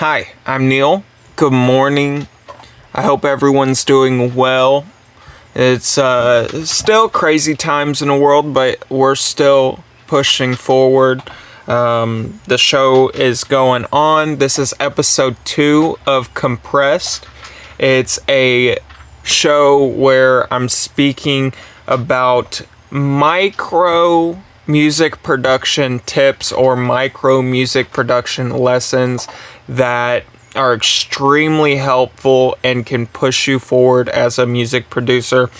Hi, I'm Neil. Good morning. I hope everyone's doing well. It's uh, still crazy times in the world, but we're still pushing forward. Um, the show is going on. This is episode two of Compressed. It's a show where I'm speaking about micro music production tips or micro music production lessons that are extremely helpful and can push you forward as a music producer.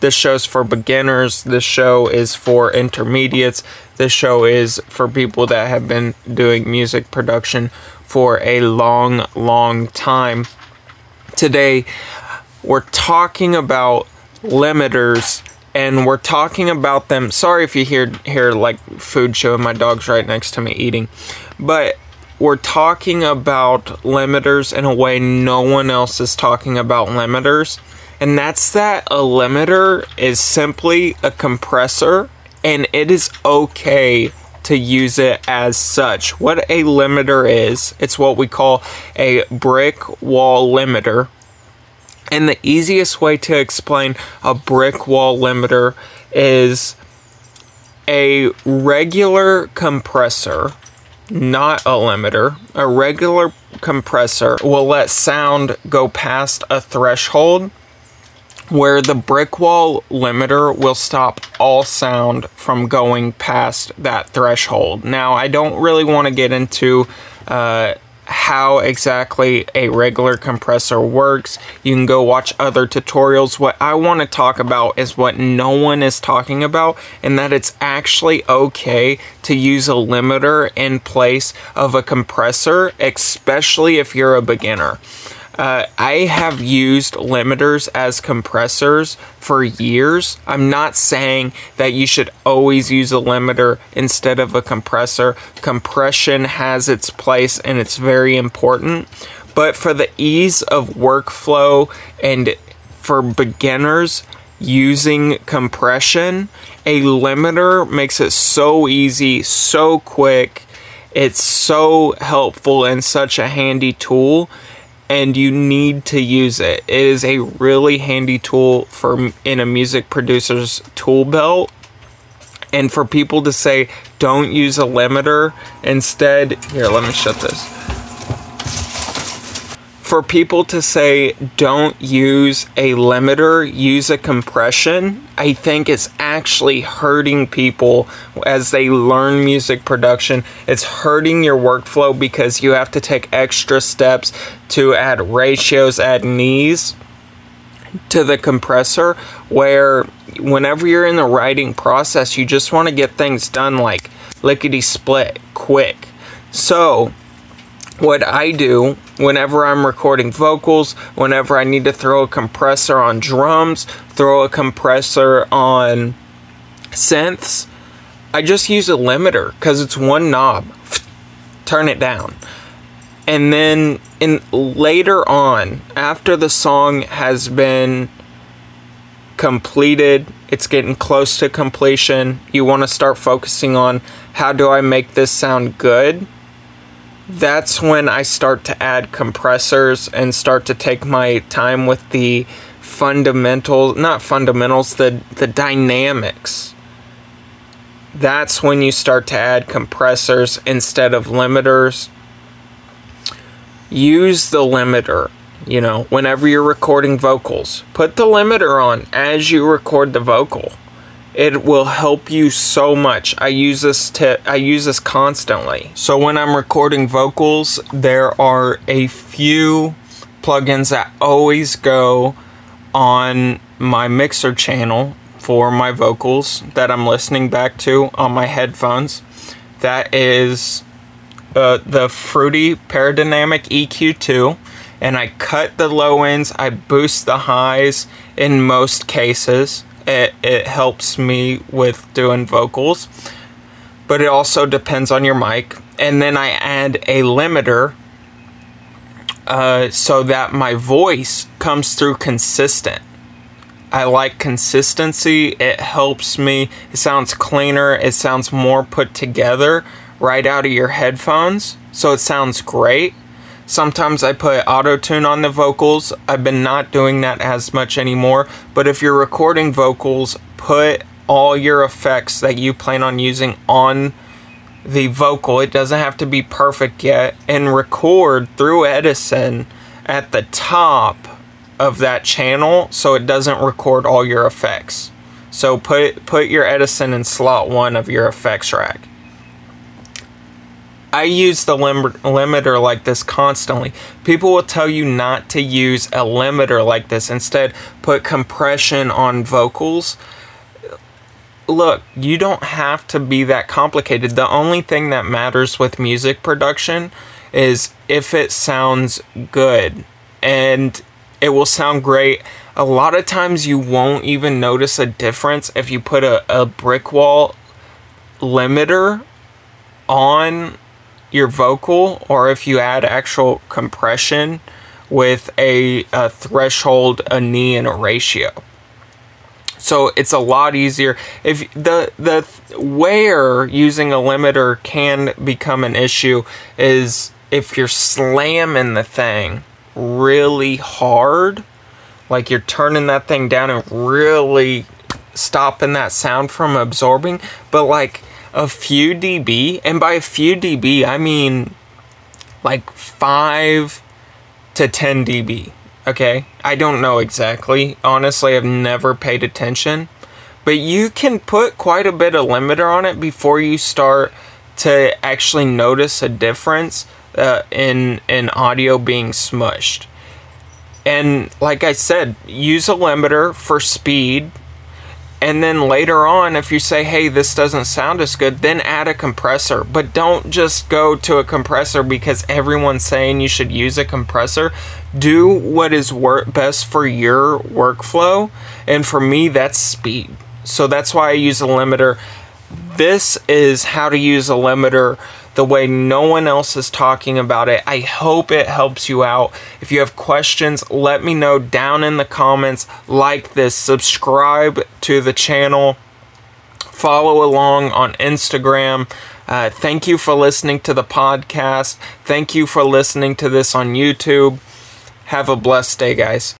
This show's for beginners. This show is for intermediates. This show is for people that have been doing music production for a long, long time. Today, we're talking about limiters and we're talking about them. Sorry if you hear hear like food showing my dog's right next to me eating. But we're talking about limiters in a way no one else is talking about limiters. And that's that a limiter is simply a compressor and it is okay to use it as such. What a limiter is, it's what we call a brick wall limiter and the easiest way to explain a brick wall limiter is a regular compressor, not a limiter. A regular compressor will let sound go past a threshold where the brick wall limiter will stop all sound from going past that threshold. Now, I don't really want to get into uh, how exactly a regular compressor works. You can go watch other tutorials. What I want to talk about is what no one is talking about, and that it's actually okay to use a limiter in place of a compressor, especially if you're a beginner. Uh, I have used limiters as compressors for years. I'm not saying that you should always use a limiter instead of a compressor. Compression has its place and it's very important. But for the ease of workflow and for beginners using compression, a limiter makes it so easy, so quick. It's so helpful and such a handy tool and you need to use it. It is a really handy tool for in a music producer's tool belt. And for people to say don't use a limiter, instead, here, let me shut this for people to say don't use a limiter, use a compression, I think it's actually hurting people as they learn music production. It's hurting your workflow because you have to take extra steps to add ratios, add knees to the compressor where whenever you're in the writing process, you just want to get things done like lickety split quick. So, what I do whenever I'm recording vocals, whenever I need to throw a compressor on drums, throw a compressor on synths, I just use a limiter because it's one knob. Turn it down. And then in later on, after the song has been completed, it's getting close to completion, you want to start focusing on how do I make this sound good? That's when I start to add compressors and start to take my time with the fundamental not fundamentals the the dynamics. That's when you start to add compressors instead of limiters. Use the limiter you know whenever you're recording vocals. Put the limiter on as you record the vocal it will help you so much. I use this to I use this constantly. So when I'm recording vocals, there are a few plugins that always go on my mixer channel for my vocals that I'm listening back to on my headphones. That is uh, the Fruity Parametric EQ2 and I cut the low ends, I boost the highs in most cases it, it helps me with doing vocals but it also depends on your mic. And then i add a limiter uh, so that my voice comes through consistent. I like consistency. It helps me. It sounds cleaner. It sounds more put together right out of your headphones so it sounds great Sometimes I put auto tune on the vocals. I've been not doing that as much anymore. But if you're recording vocals, put all your effects that you plan on using on the vocal. It doesn't have to be perfect yet. And record through Edison at the top of that channel so it doesn't record all your effects. So put put your Edison in slot 1 of your effects rack. I use the lim- limiter like this constantly. People will tell you not to use a limiter like this. Instead, put compression on vocals. Look, you don't have to be that complicated. The only thing that matters with music production is if it sounds good. And it will sound great. A lot of times you won't even notice a difference if you put a, a brick wall limiter on your vocal or if you add actual compression with a, a threshold, a knee, and a ratio. So it's a lot easier. If the the where using a limiter can become an issue is if you're slamming the thing really hard, like you're turning that thing down and really stopping that sound from absorbing, but like a few dB, and by a few dB, I mean like 5 to 10 dB. Okay? I don't know exactly. Honestly, I've never paid attention. But you can put quite a bit of limiter on it before you start to actually notice a difference uh, in in audio being smushed. And like I said, use a limiter for speed and then later on, if you say, hey, this doesn't sound as good, then add a compressor. But don't just go to a compressor because everyone's saying you should use a compressor. Do what is wor- best for your workflow. And for me, that's speed. So that's why I use a limiter. This is how to use a limiter the way no one else is talking about it. I hope it helps you out. If you have questions, let me know down in the comments. Like this, subscribe to the channel, follow along on Instagram. Uh, thank you for listening to the podcast. Thank you for listening to this on YouTube. Have a blessed day, guys.